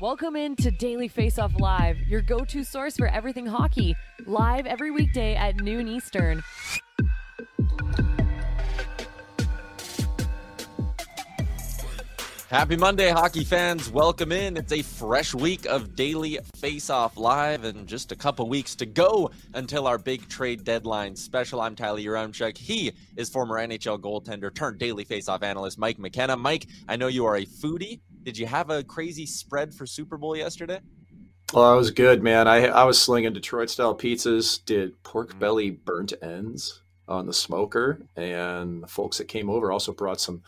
Welcome in to Daily Face Off Live, your go to source for everything hockey, live every weekday at noon Eastern. Happy Monday, hockey fans. Welcome in. It's a fresh week of Daily Face Off Live and just a couple weeks to go until our big trade deadline special. I'm Tyler Yaremchuk. He is former NHL goaltender turned Daily Face Off analyst Mike McKenna. Mike, I know you are a foodie. Did you have a crazy spread for Super Bowl yesterday? Well, I was good, man. I I was slinging Detroit style pizzas, did pork belly burnt ends on the smoker, and the folks that came over also brought some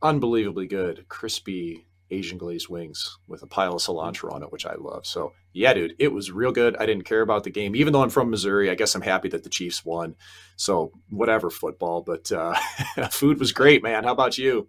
unbelievably good crispy Asian glazed wings with a pile of cilantro on it, which I love. So yeah, dude, it was real good. I didn't care about the game, even though I'm from Missouri. I guess I'm happy that the Chiefs won. So whatever football, but uh, food was great, man. How about you?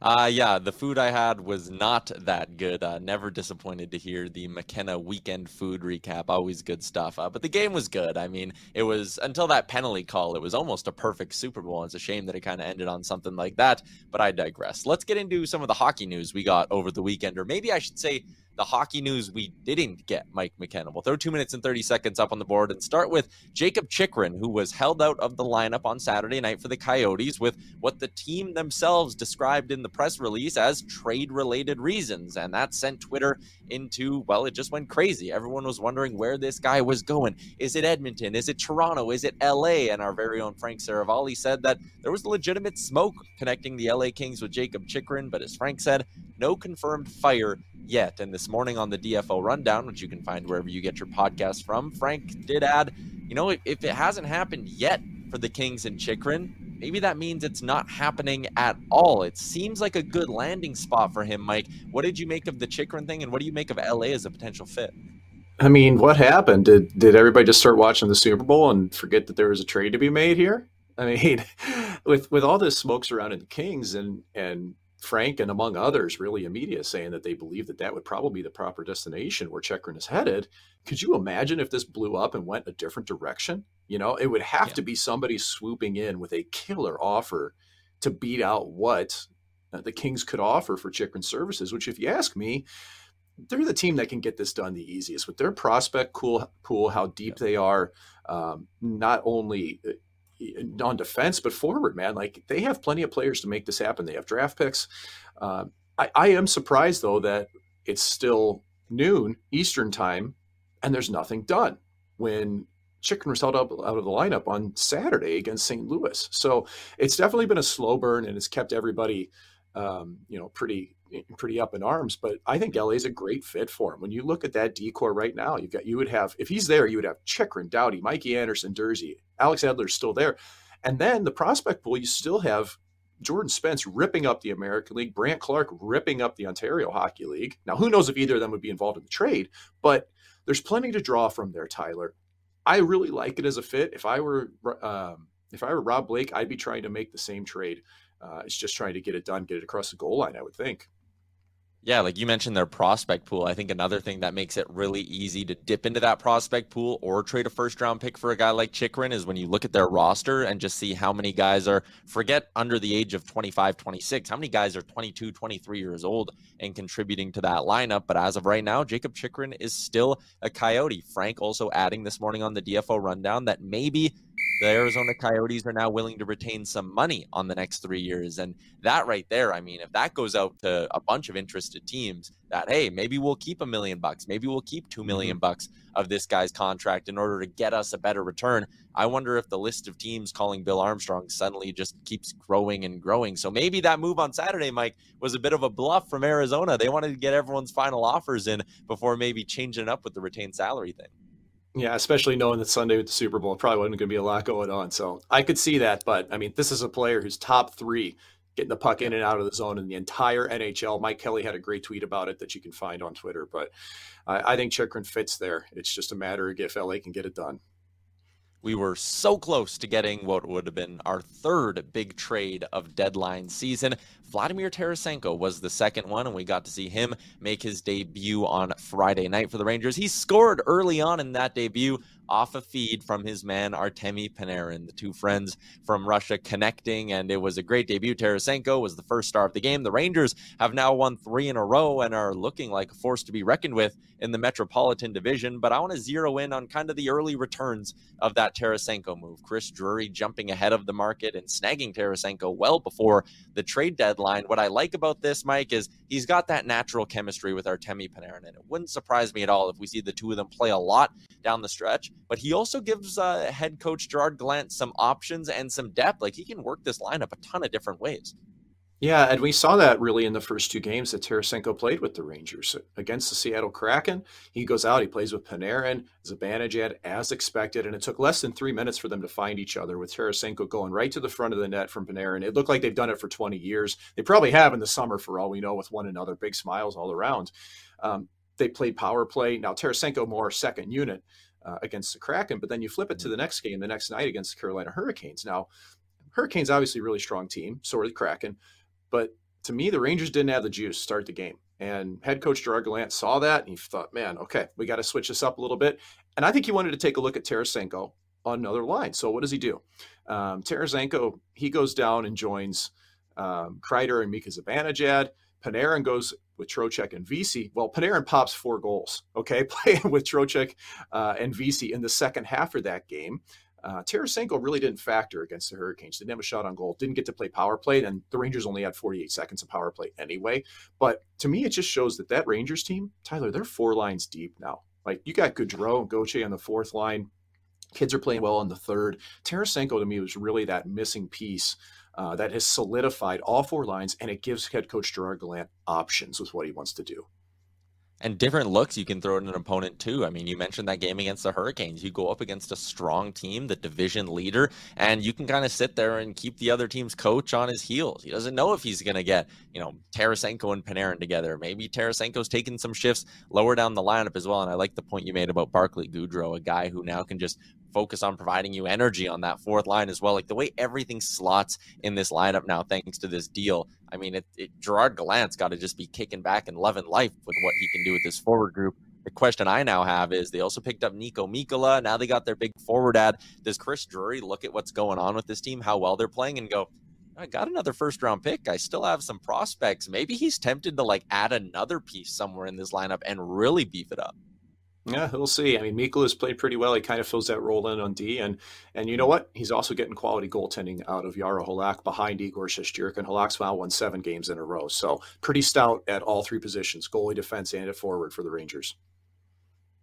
Uh, yeah, the food I had was not that good. Uh, never disappointed to hear the McKenna weekend food recap. Always good stuff. Uh, but the game was good. I mean, it was until that penalty call, it was almost a perfect Super Bowl. It's a shame that it kind of ended on something like that, but I digress. Let's get into some of the hockey news we got over the weekend, or maybe I should say the hockey news we didn't get, Mike McKenna. We'll throw two minutes and 30 seconds up on the board and start with Jakob Chychrun, who was held out of the lineup on Saturday night for the Coyotes with what the team themselves described in the press release as trade related reasons. And that sent Twitter into, well, it just went crazy. Everyone was wondering where this guy was going. Is it Edmonton? Is it Toronto? Is it LA? And our very own Frank Seravalli said that there was legitimate smoke connecting the LA Kings with Jakob Chychrun, but as Frank said, no confirmed fire yet. And this morning on the DFO Rundown, which you can find wherever you get your podcast from, Frank did add, you know, if, if it hasn't happened yet for the Kings and Chychrun, maybe that means it's not happening at all. It seems like a good landing spot for him, Mike. What did you make of the Chychrun thing, and what do you make of LA as a potential fit? I mean, what happened? Did did everybody just start watching the Super Bowl and forget that there was a trade to be made here? I mean, with with all this smoke surrounding the Kings and and Frank and among others, really in media, saying that they believe that that would probably be the proper destination where Chychrun is headed. Could you imagine if this blew up and went a different direction? You know, it would have Yeah. to be somebody swooping in with a killer offer to beat out what uh, the Kings could offer for Chychrun services. Which, if you ask me, they're the team that can get this done the easiest with their prospect pool, pool how deep they are, um, not only uh, on defense but forward. Man, like they have plenty of players to make this happen. They have draft picks. Um, I, I am surprised though that it's still noon Eastern time and there's nothing done when Chychrun was held up out of the lineup on Saturday against St. Louis. So it's definitely been a slow burn and it's kept everybody um, you know, pretty pretty up in arms. But I think LA is a great fit for him. When you look at that decor right now, you've got you would have if he's there, you would have Chychrun, Doughty, Mikey Anderson, Durzi, Alex Edler's still there, and then the prospect pool you still have Jordan Spence ripping up the American League, Brandt Clarke ripping up the Ontario Hockey League. Now, who knows if either of them would be involved in the trade, but there's plenty to draw from there, Tyler. I really like it as a fit. If I were um, if I were Rob Blake, I'd be trying to make the same trade. Uh, it's just trying to get it done, get it across the goal line. I would think. Yeah, like you mentioned their prospect pool. I think another thing that makes it really easy to dip into that prospect pool or trade a first round pick for a guy like Chychrun is when you look at their roster and just see how many guys are, forget under the age of 25, 26, how many guys are 22, 23 years old and contributing to that lineup. But as of right now, Jacob Chychrun is still a Coyote. Frank also adding this morning on the DFO rundown that maybe the Arizona Coyotes are now willing to retain some money on the next three years. And that right there, I mean, if that goes out to a bunch of interested teams, that hey, maybe we'll keep a million bucks, maybe we'll keep two million mm-hmm. bucks of this guy's contract in order to get us a better return. I wonder if the list of teams calling Bill Armstrong suddenly just keeps growing and growing. So maybe that move on Saturday, Mike, was a bit of a bluff from Arizona. They wanted to get everyone's final offers in before maybe changing it up with the retained salary thing. Yeah, especially knowing that Sunday with the Super Bowl probably wasn't going to be a lot going on. So I could see that. But I mean, this is a player who's top three getting the puck in and out of the zone in the entire NHL. Mike Kelly had a great tweet about it that you can find on Twitter. But I, I think Chychrun fits there. It's just a matter of if LA can get it done. We were so close to getting what would have been our third big trade of deadline season. Vladimir Tarasenko was the second one, and we got to see him make his debut on Friday night for the Rangers. He scored early on in that debut off a feed from his man Artemi Panarin. The two friends from Russia connecting, and it was a great debut. Tarasenko was the first star of the game. The Rangers have now won three in a row and are looking like a force to be reckoned with in the Metropolitan Division. But I want to zero in on kind of the early returns of that Tarasenko move. Chris Drury jumping ahead of the market and snagging Tarasenko well before the trade deadline. What I like about this, Mike, is he's got that natural chemistry with Artemi Panarin, and it wouldn't surprise me at all if we see the two of them play a lot down the stretch. But he also gives uh, head coach Gerard Gallant some options and some depth. Like he can work this lineup a ton of different ways. Yeah, and we saw that really in the first two games that Tarasenko played with the Rangers against the Seattle Kraken. He goes out, he plays with Panarin, Zibanejad as expected, and it took less than three minutes for them to find each other with Tarasenko going right to the front of the net from Panarin. It looked like they've done it for 20 years. They probably have in the summer, for all we know, with one another. Big smiles all around. Um, they played power play. Now Tarasenko more second unit uh, against the Kraken, but then you flip it to the next game the next night against the Carolina Hurricanes. Now, Hurricanes obviously really strong team, so are the Kraken. But to me, the Rangers didn't have the juice to start the game. And head coach Gerard Gallant saw that and he thought, man, okay, we got to switch this up a little bit. And I think he wanted to take a look at Tarasenko on another line. So what does he do? Um, Tarasenko, he goes down and joins um, Kreider and Mika Zibanejad. Panarin goes with Trocheck and Vesey. Well, Panarin pops four goals, okay, playing with Trocheck uh, and Vesey in the second half of that game. Uh, Tarasenko really didn't factor against the Hurricanes. Didn't have a shot on goal. Didn't get to play power play, and the Rangers only had 48 seconds of power play anyway. But to me, it just shows that that Rangers team, Tyler, they're four lines deep now. Like you got Goodrow and Gauthier on the fourth line. Kids are playing well on the third. Tarasenko to me was really that missing piece uh, that has solidified all four lines, and it gives head coach Gerard Gallant options with what he wants to do and different looks you can throw at an opponent too. I mean, you mentioned that game against the Hurricanes. You go up against a strong team, the division leader, and you can kind of sit there and keep the other team's coach on his heels. He doesn't know if he's going to get, you know, Tarasenko and Panarin together. Maybe Tarasenko's taking some shifts lower down the lineup as well. And I like the point you made about Barclay Goodrow, a guy who now can just focus on providing you energy on that fourth line as well. Like the way everything slots in this lineup now, thanks to this deal. I mean, it, it Gerard Gallant's got to just be kicking back and loving life with what he can do with this forward group. The question I now have is they also picked up Niko Mikkola. Now they got their big forward ad. Does Chris Drury look at what's going on with this team, how well they're playing, and go, I got another first round pick. I still have some prospects. Maybe he's tempted to like add another piece somewhere in this lineup and really beef it up. Yeah, we'll see. I mean, Mikkel has played pretty well. He kind of fills that role in on D, and and you know what? He's also getting quality goaltending out of Jaro Halak behind Igor Shesterkin. Halak's now won seven games in a row, so pretty stout at all three positions: goalie, defense, and at forward for the Rangers.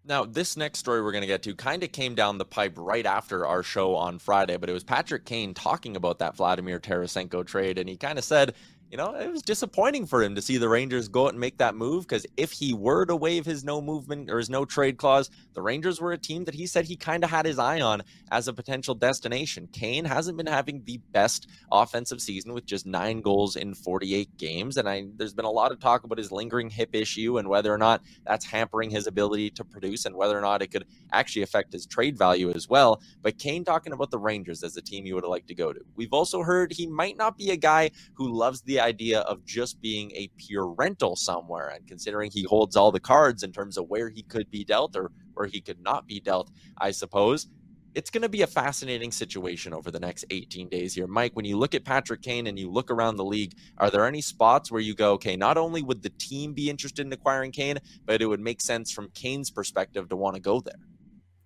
Now, this next story we're going to get to kind of came down the pipe right after our show on Friday, but it was Patrick Kane talking about that Vladimir Tarasenko trade, and he kind of said, you know, it was disappointing for him to see the Rangers go out and make that move because if he were to waive his no movement or his no trade clause, the Rangers were a team that he said he kind of had his eye on as a potential destination. Kane hasn't been having the best offensive season with just nine goals in 48 games. And I, there's been a lot of talk about his lingering hip issue and whether or not that's hampering his ability to produce and whether or not it could actually affect his trade value as well. But Kane talking about the Rangers as a team he would have liked to go to. We've also heard he might not be a guy who loves the idea of just being a pure rental somewhere. And considering he holds all the cards in terms of where he could be dealt or where he could not be dealt, I suppose. It's going to be a fascinating situation over the next 18 days here. Mike, when you look at Patrick Kane and you look around the league, are there any spots where you go, okay, not only would the team be interested in acquiring Kane, but it would make sense from Kane's perspective to want to go there?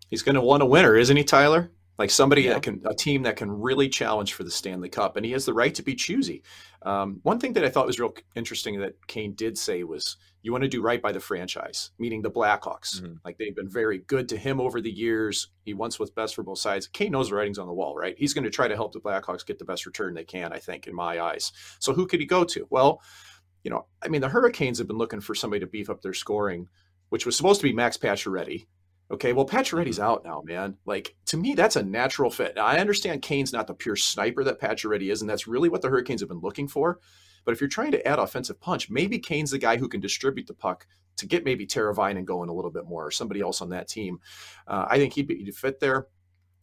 He's going to want a winner, isn't he, Tyler? Like somebody yeah. that can a team that can really challenge for the Stanley Cup, and he has the right to be choosy. Um, one thing that I thought was real interesting that Kane did say was, "You want to do right by the franchise," meaning the Blackhawks. Mm-hmm. Like they've been very good to him over the years. He wants what's best for both sides. Kane knows the writing's on the wall, right? He's going to try to help the Blackhawks get the best return they can. I think, in my eyes. So who could he go to? Well, you know, I mean, the Hurricanes have been looking for somebody to beef up their scoring, which was supposed to be Max Pacioretty Okay, well, Pacioretty's mm-hmm. out now, man. Like to me, that's a natural fit. Now, I understand Kane's not the pure sniper that Pacioretty is, and that's really what the Hurricanes have been looking for. But if you're trying to add offensive punch, maybe Kane's the guy who can distribute the puck to get maybe Teravainen going a little bit more, or somebody else on that team. Uh, I think he'd be he'd fit there.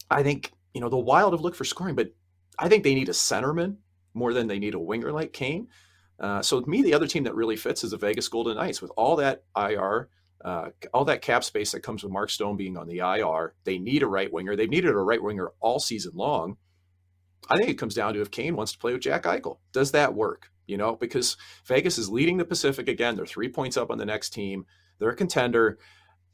I think you know the Wild have looked for scoring, but I think they need a centerman more than they need a winger like Kane. Uh, so to me, the other team that really fits is the Vegas Golden Knights with all that IR uh, all that cap space that comes with Mark Stone being on the IR. They need a right winger. They've needed a right winger all season long. I think it comes down to if Kane wants to play with Jack Eichel. Does that work? You know, because Vegas is leading the Pacific again. They're three points up on the next team. They're a contender.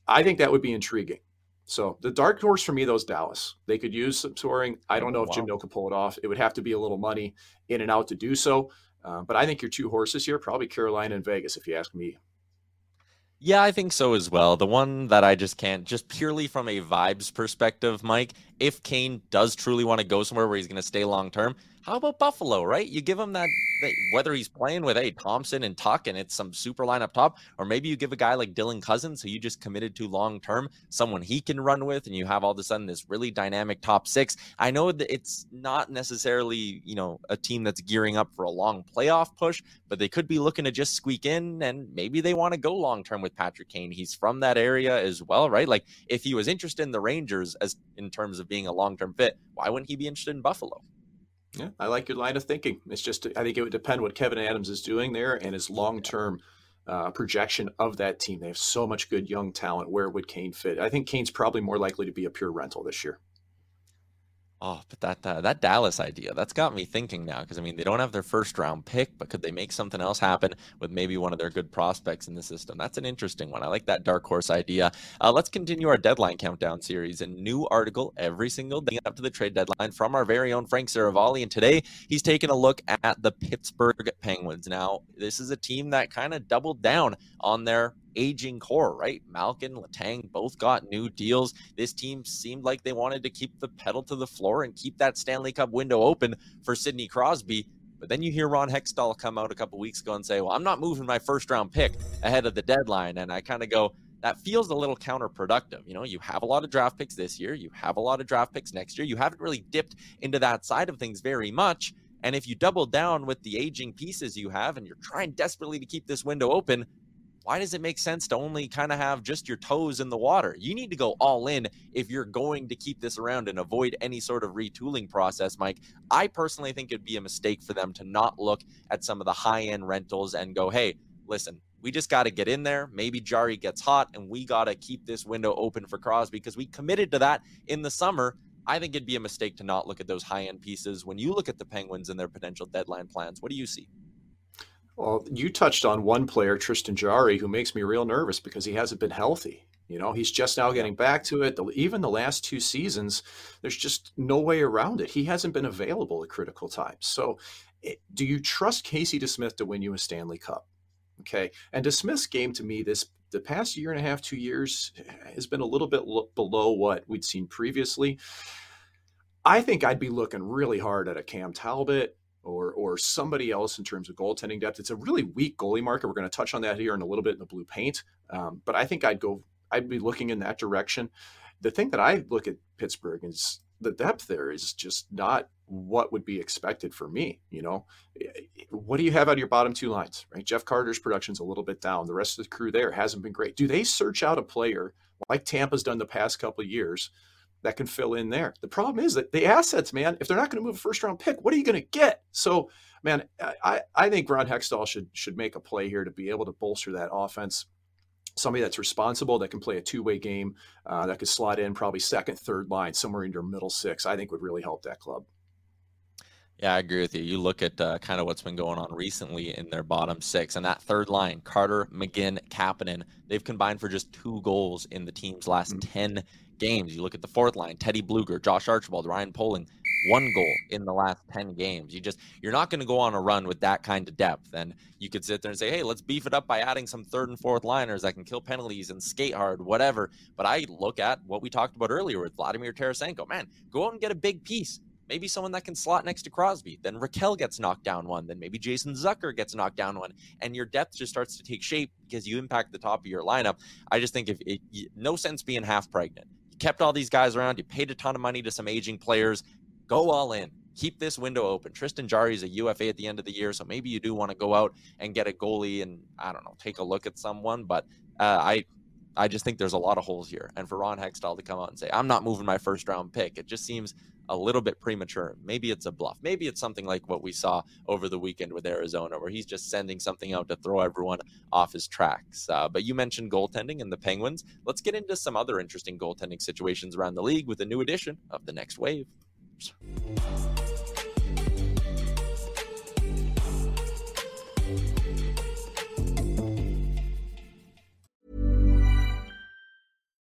I think that would be intriguing. So the dark horse for me, though, is Dallas. They could use some touring. I don't know if wow. Jim Nill could pull it off. It would have to be a little money in and out to do so. Uh, but I think your two horses here, probably Carolina and Vegas, if you ask me. Yeah, I think so as well. The one that I just can't, just purely from a vibes perspective, Mike, if Kane does truly want to go somewhere where he's going to stay long term, how about Buffalo, right? You give him that, that, whether he's playing with, hey, Thompson and Tuch and it's some super line up top, or maybe you give a guy like Dylan Cozens, who you just committed to long term, someone he can run with, and you have all of a sudden this really dynamic top six. I know that it's not necessarily, you know, a team that's gearing up for a long playoff push, but they could be looking to just squeak in and maybe they want to go long term with Patrick Kane. He's from that area as well, right? Like if he was interested in the Rangers as in terms of being a long term fit, why wouldn't he be interested in Buffalo? Yeah, I like your line of thinking. It's just I think it would depend what Kevin Adams is doing there and his long term uh, projection of that team. They have so much good young talent. Where would Kane fit? I think Kane's probably more likely to be a pure rental this year. Oh, but that that Dallas idea that's got me thinking now because I mean they don't have their first round pick, but could they make something else happen with maybe one of their good prospects in the system? That's an interesting one. I like that dark horse idea. Uh, let's continue our deadline countdown series. A new article every single day up to the trade deadline from our very own Frank Seravalli, and today he's taking a look at the Pittsburgh Penguins. Now this is a team that kind of doubled down on their aging core, right? Malkin, Letang both got new deals. This team seemed like they wanted to keep the pedal to the floor and keep that Stanley Cup window open for Sidney Crosby. But then you hear Ron Hextall come out a couple weeks ago and say, Well, I'm not moving my first round pick ahead of the deadline. And I kind of go, that feels a little counterproductive. You know, you have a lot of draft picks this year, you have a lot of draft picks next year. You haven't really dipped into that side of things very much. And if you double down with the aging pieces you have and you're trying desperately to keep this window open, why does it make sense to only kind of have just your toes in the water? You need to go all in if you're going to keep this around and avoid any sort of retooling process, Mike. I personally think it'd be a mistake for them to not look at some of the high end rentals and go, hey, listen, we just got to get in there. Maybe Jarry gets hot and we got to keep this window open for Crosby because we committed to that in the summer. I think it'd be a mistake to not look at those high end pieces. When you look at the Penguins and their potential deadline plans, what do you see? Well, you touched on one player, Tristan Jarry, who makes me real nervous because he hasn't been healthy. You know, he's just now getting back to it. Even the last two seasons, there's just no way around it. He hasn't been available at critical times. So, eh, do you trust Casey DeSmith to win you a Stanley Cup? Okay. And DeSmith's game to me this the past year and a half, two years has been a little bit below what we'd seen previously. I think I'd be looking really hard at a Cam Talbot, or or somebody else in terms of goaltending depth. It's a really weak goalie market. We're going to touch on that here in a little bit in the blue paint. Um, but I think I'd go. I'd be looking in that direction. The thing that I look at Pittsburgh is the depth there is just not what would be expected for me. You know, what do you have out of your bottom two lines, right? Jeff Carter's production's a little bit down. The rest of the crew there hasn't been great. Do they search out a player like Tampa's done the past couple years that can fill in there? The problem is that the assets, man, if they're not going to move a first round pick, what are you going to get? So, man, I, I think Ron Hextall should should make a play here to be able to bolster that offense somebody that's responsible that can play a two-way game uh, that could slot in probably second third line somewhere in your middle six i think would really help that club yeah, I agree with you. You look at uh, kind of what's been going on recently in their bottom six, and that third line, Carter, McGinn, Kapanen, they've combined for just two goals in the team's last mm-hmm. 10 games. You look at the fourth line, Teddy Blueger, Josh Archibald, Ryan Poehling, one goal in the last 10 games. You just, you're not going to go on a run with that kind of depth. And you could sit there and say, hey, let's beef it up by adding some third and fourth liners that can kill penalties and skate hard, whatever. But I look at what we talked about earlier with Vladimir Tarasenko. Man, go out and get a big piece maybe someone that can slot next to Crosby. Then Rakell gets knocked down one. Then maybe Jason Zucker gets knocked down one. And your depth just starts to take shape because you impact the top of your lineup. I just think if it, no sense being half pregnant. You kept all these guys around. You paid a ton of money to some aging players. Go all in. Keep this window open. Tristan Jarry is a UFA at the end of the year, so maybe you do want to go out and get a goalie and I don't know, take a look at someone. But uh, I I just think there's a lot of holes here. And for Ron Hextall to come out and say, I'm not moving my first round pick, it just seems a little bit premature. Maybe it's a bluff. Maybe it's something like what we saw over the weekend with Arizona, where he's just sending something out to throw everyone off his tracks. Uh, but you mentioned goaltending and the Penguins. Let's get into some other interesting goaltending situations around the league with a new edition of the next wave.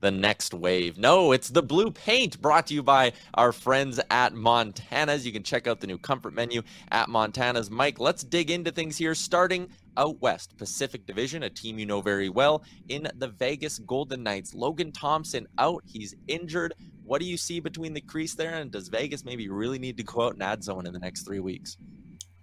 the next wave. No, it's the blue paint brought to you by our friends at Montana's. You can check out the new comfort menu at Montana's. Mike, let's dig into things here, starting out west, Pacific Division, a team you know very well, in the Vegas Golden Knights. Logan Thompson out. He's injured. What do you see between the crease there? And does Vegas maybe really need to go out and add someone in the next three weeks?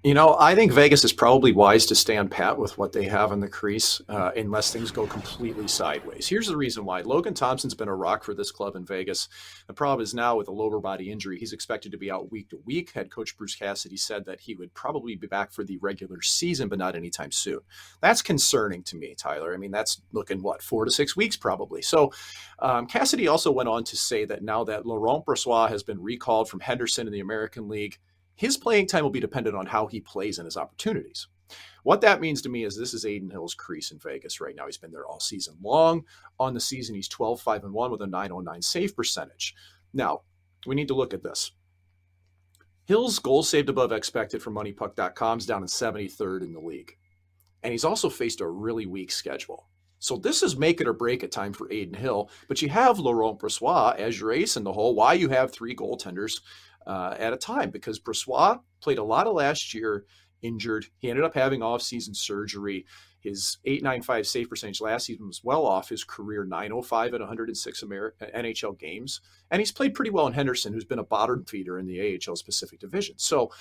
You know, I think Vegas is probably wise to stand pat with what they have in the crease, uh, unless things go completely sideways. Here's the reason why: Logan Thompson's been a rock for this club in Vegas. The problem is now with a lower body injury, he's expected to be out week to week. Head coach Bruce Cassidy said that he would probably be back for the regular season, but not anytime soon. That's concerning to me, Tyler. I mean, that's looking what four to six weeks probably. So, um, Cassidy also went on to say that now that Laurent Brossoit has been recalled from Henderson in the American League his playing time will be dependent on how he plays and his opportunities. What that means to me is this is Adin Hill's crease in Vegas right now. He's been there all season long. On the season, he's 12 5 and 1 with a 909 save percentage. Now, we need to look at this. Hill's goal saved above expected from moneypuck.com is down in 73rd in the league. And he's also faced a really weak schedule. So this is make it or break it time for Adin Hill. But you have Laurent Brossoit as your ace in the hole. Why you have three goaltenders uh, at a time because Brossoit played a lot of last year injured. He ended up having off-season surgery. His 895 save percentage last season was well off his career 905 at 106 NHL games. And he's played pretty well in Henderson, who's been a bottom feeder in the AHL's Pacific Division. So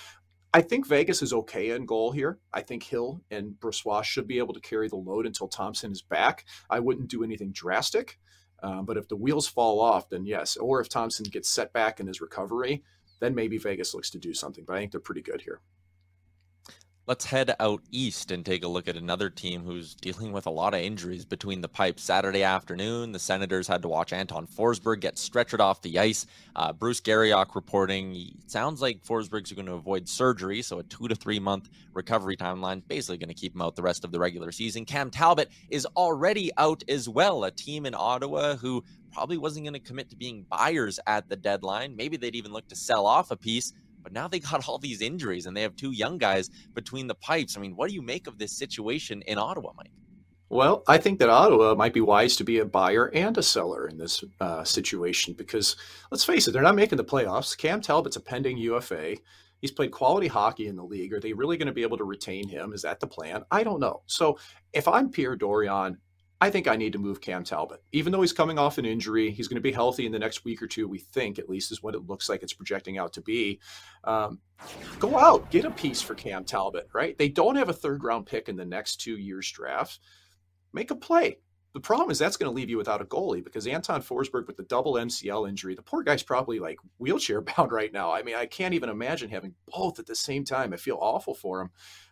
I think Vegas is okay in goal here. I think Hill and Brossoit should be able to carry the load until Thompson is back. I wouldn't do anything drastic. Um, but if the wheels fall off, then yes. Or if Thompson gets set back in his recovery, then maybe Vegas looks to do something. But I think they're pretty good here. Let's head out east and take a look at another team who's dealing with a lot of injuries between the pipes. Saturday afternoon, the Senators had to watch Anton Forsberg get stretchered off the ice. Uh, Bruce Garrioch reporting sounds like Forsberg's going to avoid surgery, so a two to three month recovery timeline, basically going to keep him out the rest of the regular season. Cam Talbot is already out as well, a team in Ottawa who probably wasn't going to commit to being buyers at the deadline. Maybe they'd even look to sell off a piece but now they got all these injuries and they have two young guys between the pipes. I mean, what do you make of this situation in Ottawa, Mike? Well, I think that Ottawa might be wise to be a buyer and a seller in this uh, situation because let's face it, they're not making the playoffs. Cam Talbot's a pending UFA. He's played quality hockey in the league. Are they really going to be able to retain him? Is that the plan? I don't know. So if I'm Pierre Dorion, I think I need to move Cam Talbot. Even though he's coming off an injury, he's going to be healthy in the next week or two, we think, at least is what it looks like it's projecting out to be. Um, go out, get a piece for Cam Talbot, right? They don't have a third round pick in the next two years' draft. Make a play. The problem is that's going to leave you without a goalie because Anton Forsberg with the double MCL injury, the poor guy's probably like wheelchair bound right now. I mean, I can't even imagine having both at the same time. I feel awful for him.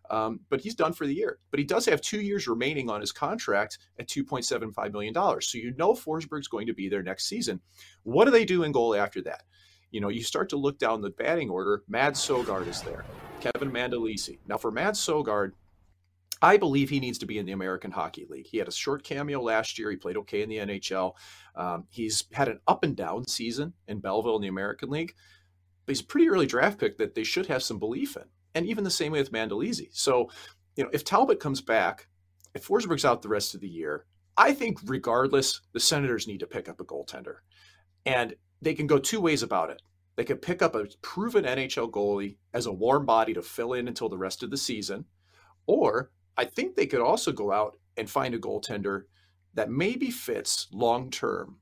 Um, but he's done for the year. But he does have two years remaining on his contract at $2.75 million. So you know Forsberg's going to be there next season. What do they do in goal after that? You know, you start to look down the batting order. Mads Sogaard is there. Kevin Mandolese. Now, for Mads Sogaard, I believe he needs to be in the American Hockey League. He had a short cameo last year. He played okay in the NHL. Um, he's had an up and down season in Belleville in the American League. But he's a pretty early draft pick that they should have some belief in and even the same way with Mandolese. So, you know, if Talbot comes back, if Forsberg's out the rest of the year, I think regardless, the Senators need to pick up a goaltender. And they can go two ways about it. They could pick up a proven NHL goalie as a warm body to fill in until the rest of the season. Or I think they could also go out and find a goaltender that maybe fits long term,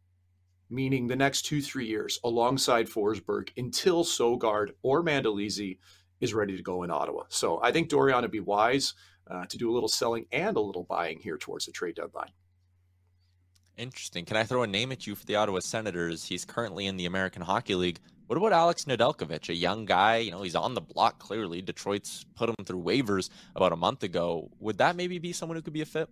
meaning the next two, three years alongside Forsberg until Sogaard or Mandolese is ready to go in Ottawa. So I think Dorion would be wise uh, to do a little selling and a little buying here towards the trade deadline. Interesting. Can I throw a name at you for the Ottawa Senators? He's currently in the American Hockey League. What about Alex Nedeljkovic, a young guy? You know, he's on the block clearly. Detroit's put him through waivers about a month ago. Would that maybe be someone who could be a fit?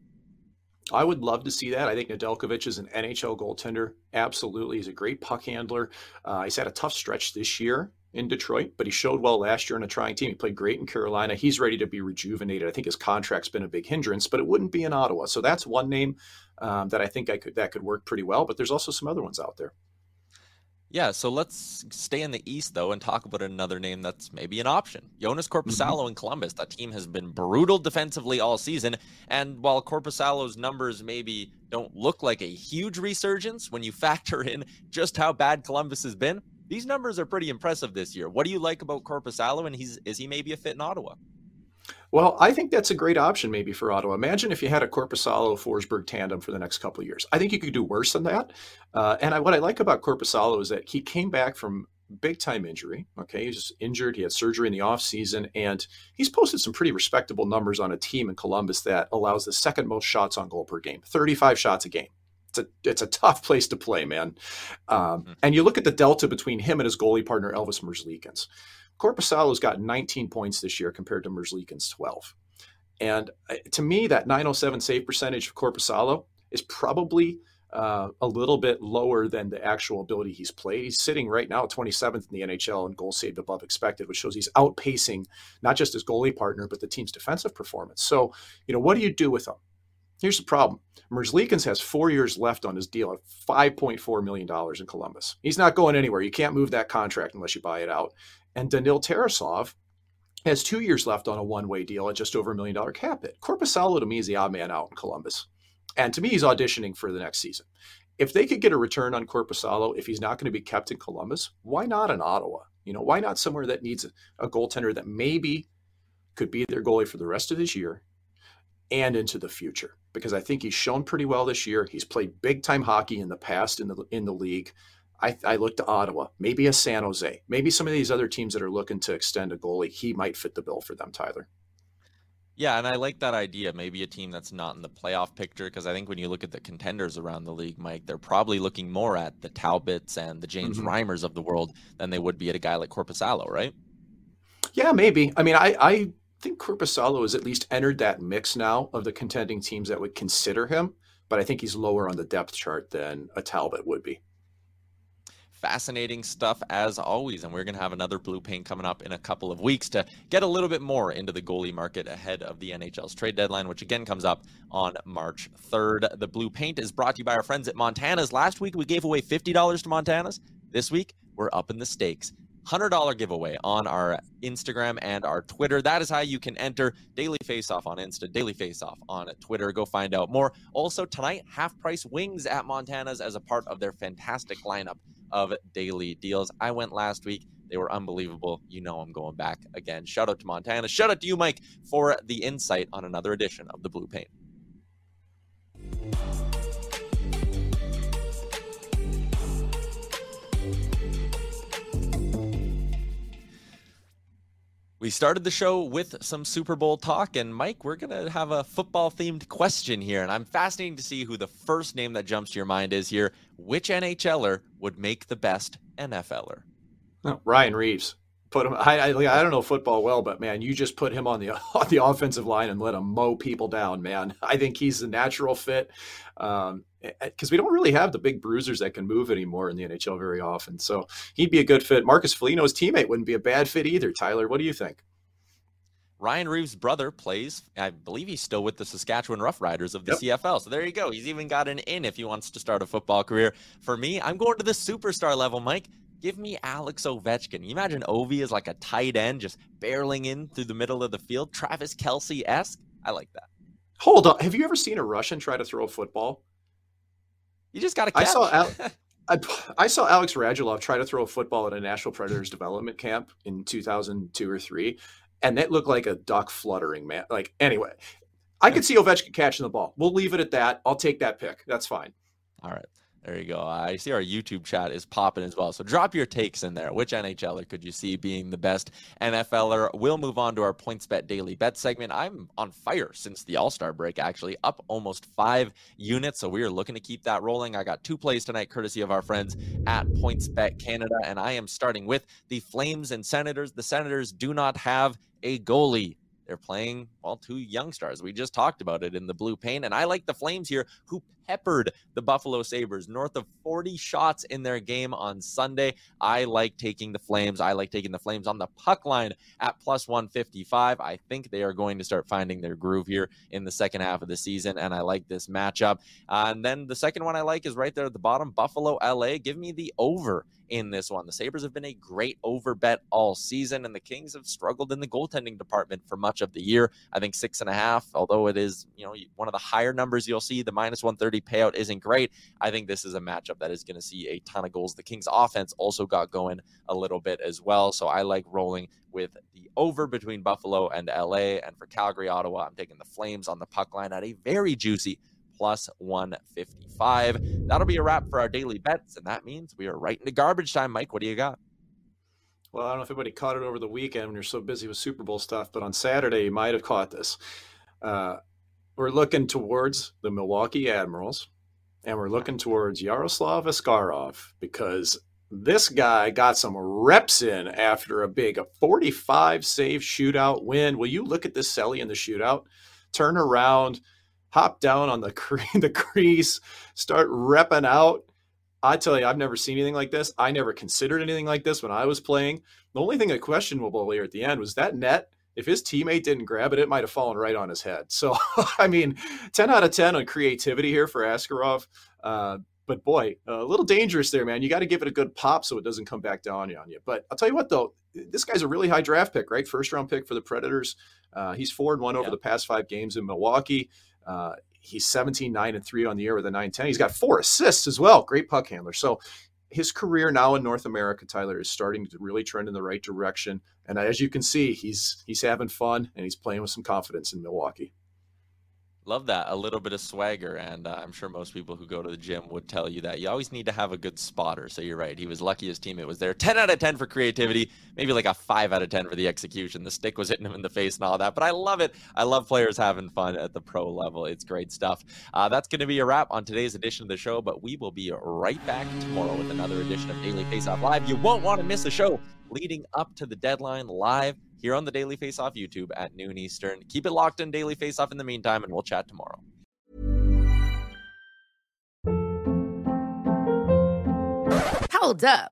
I would love to see that. I think Nedeljkovic is an NHL goaltender. Absolutely. He's a great puck handler. Uh, he's had a tough stretch this year in Detroit, but he showed well last year in a trying team. He played great in Carolina. He's ready to be rejuvenated. I think his contract's been a big hindrance, but it wouldn't be in Ottawa. So that's one name um, that I think I could that could work pretty well. But there's also some other ones out there. Yeah, so let's stay in the East though and talk about another name that's maybe an option. Jonas Korpisalo mm-hmm. in Columbus. That team has been brutal defensively all season, and while Korpisalo's numbers maybe don't look like a huge resurgence when you factor in just how bad Columbus has been, these numbers are pretty impressive this year. What do you like about Korpisalo, and he's is he maybe a fit in Ottawa? Well, I think that's a great option maybe for Ottawa. Imagine if you had a Korpisalo Forsberg tandem for the next couple of years. I think you could do worse than that. Uh, and I, what I like about Korpisalo is that he came back from big time injury. Okay, he's injured. He had surgery in the offseason, and he's posted some pretty respectable numbers on a team in Columbus that allows the second most shots on goal per game, 35 shots a game it's a it's a tough place to play, man. Um, mm-hmm. And you look at the delta between him and his goalie partner Elvis Merzlikins. Korpisalo's got 19 points this year compared to Merzlikins' 12. And uh, to me, that 907 save percentage for Korpisalo is probably uh, a little bit lower than the actual ability he's played. He's sitting right now 27th in the NHL in goals saved above expected, which shows he's outpacing not just his goalie partner, but the team's defensive performance. So, you know, what do you do with him? Here's the problem. Merzlikins has four years left on his deal at $5.4 million in Columbus. He's not going anywhere. You can't move that contract unless you buy it out. And Daniil Tarasov has two years left on a one-way deal at just over a million dollar cap hit. Korpisalo to me is the odd man out in Columbus. And to me, he's auditioning for the next season. If they could get a return on Korpisalo, if he's not going to be kept in Columbus, why not in Ottawa? You know, why not somewhere that needs a, a goaltender that maybe could be their goalie for the rest of this year and into the future? Because I think he's shown pretty well this year. He's played big time hockey in the past in the in the league. I, I look to Ottawa, maybe a San Jose, maybe some of these other teams that are looking to extend a goalie. He might fit the bill for them, Tyler. Yeah, and I like that idea. Maybe a team that's not in the playoff picture, because I think when you look at the contenders around the league, Mike, they're probably looking more at the Talbots and the James mm-hmm. Reimers of the world than they would be at a guy like Korpisalo, right? Yeah, maybe. I mean, I, I think Korpisalo has at least entered that mix now of the contending teams that would consider him, but I think he's lower on the depth chart than a Talbot would be fascinating stuff as always. And we're going to have another blue paint coming up in a couple of weeks to get a little bit more into the goalie market ahead of the NHL's trade deadline, which again comes up on March 3rd. The blue paint is brought to you by our friends at Montana's. Last week we gave away $50 to Montana's. This week we're up in the stakes. $100 giveaway on our Instagram and our Twitter. That is how you can enter Daily Face Off on Insta, Daily Face Off on Twitter. Go find out more. Also, tonight, half price wings at Montana's as a part of their fantastic lineup of daily deals. I went last week. They were unbelievable. You know I'm going back again. Shout out to Montana. Shout out to you, Mike, for the insight on another edition of the Blue Paint. We started the show with some Super Bowl talk, and Mike, we're going to have a football themed question here. And I'm fascinated to see who the first name that jumps to your mind is here. Which NHLer would make the best NFLer? Oh, Ryan Reaves. put him. I, I, I don't know football well, but man, you just put him on the on the offensive line and let him mow people down, man. I think he's the natural fit um, because we don't really have the big bruisers that can move anymore in the NHL very often. So he'd be a good fit. Marcus Foligno's teammate wouldn't be a bad fit either. Tyler, what do you think? Ryan Reaves' brother plays, I believe he's still with the Saskatchewan Roughriders of the yep. CFL. So there you go. He's even got an in if he wants to start a football career. For me, I'm going to the superstar level, Mike. Give me Alex Ovechkin. You imagine Ovi is like a tight end just barreling in through the middle of the field, Travis Kelce esque. I like that. Hold on. Have you ever seen a Russian try to throw a football? You just got to catch. I saw, Al- I, I, saw Alex Radulov try to throw a football at a Nashville Predators development camp in 2002 or three, and that looked like a duck fluttering, man. Like, anyway, I could see Ovechkin catching the ball. We'll leave it at that. I'll take that pick. That's fine. All right. There you go. I see our YouTube chat is popping as well. So drop your takes in there. Which NHLer could you see being the best NFLer? We'll move on to our PointsBet Daily Bet segment. I'm on fire since the All Star break, actually, up almost five units. So we are looking to keep that rolling. I got two plays tonight, courtesy of our friends at PointsBet Canada. And I am starting with the Flames and Senators. The Senators do not have a goalie. They're playing, well, two young stars. We just talked about it in the blue paint. And I like the Flames here, who peppered the Buffalo Sabres north of 40 shots in their game on Sunday. I like taking the Flames. I like taking the Flames on the puck line at plus 155. I think they are going to start finding their groove here in the second half of the season. And I like this matchup. Uh, and then the second one I like is right there at the bottom Buffalo, LA. Give me the over in this one. The Sabres have been a great over bet all season, and the Kings have struggled in the goaltending department for much of the year. I think six and a half, although it is, you know, one of the higher numbers you'll see, the minus 130 payout isn't great. I think this is a matchup that is going to see a ton of goals. The Kings offense also got going a little bit as well. So I like rolling with the over between Buffalo and LA. And for Calgary, Ottawa, I'm taking the Flames on the puck line at a very juicy plus 155. That'll be a wrap for our daily bets. And that means we are right into garbage time. Mike, what do you got? Well, I don't know if anybody caught it over the weekend when you're so busy with Super Bowl stuff, but on Saturday, you might have caught this. Uh, we're looking towards the Milwaukee Admirals and we're looking towards Yaroslav Askarov because this guy got some reps in after a big a 45 save shootout win. Will you look at this Selly in the shootout? Turn around, hop down on the, cre- the crease, start repping out. I tell you, I've never seen anything like this. I never considered anything like this when I was playing. The only thing that questionable here at the end was that net if his teammate didn't grab it, it might have fallen right on his head. So, I mean, 10 out of 10 on creativity here for Askarov. Uh, but boy, a little dangerous there, man. You got to give it a good pop so it doesn't come back down on you. But I'll tell you what, though, this guy's a really high draft pick, right? First round pick for the Predators. Uh, he's four and one over the past five games in Milwaukee. Uh, he's 17, 9 and 3 on the year with a 9 10. He's got four assists as well. Great puck handler. So his career now in North America, Tyler, is starting to really trend in the right direction. And as you can see, he's he's having fun and he's playing with some confidence in Milwaukee. Love that. A little bit of swagger. And uh, I'm sure most people who go to the gym would tell you that you always need to have a good spotter. So you're right. He was lucky his teammate was there. 10 out of 10 for creativity, maybe like a 5 out of 10 for the execution. The stick was hitting him in the face and all that. But I love it. I love players having fun at the pro level. It's great stuff. Uh, that's going to be a wrap on today's edition of the show. But we will be right back tomorrow with another edition of Daily Faceoff Live. You won't want to miss a show leading up to the deadline live here on the Daily Faceoff YouTube at noon Eastern. Keep it locked in Daily Faceoff in the meantime, and we'll chat tomorrow. Hold up.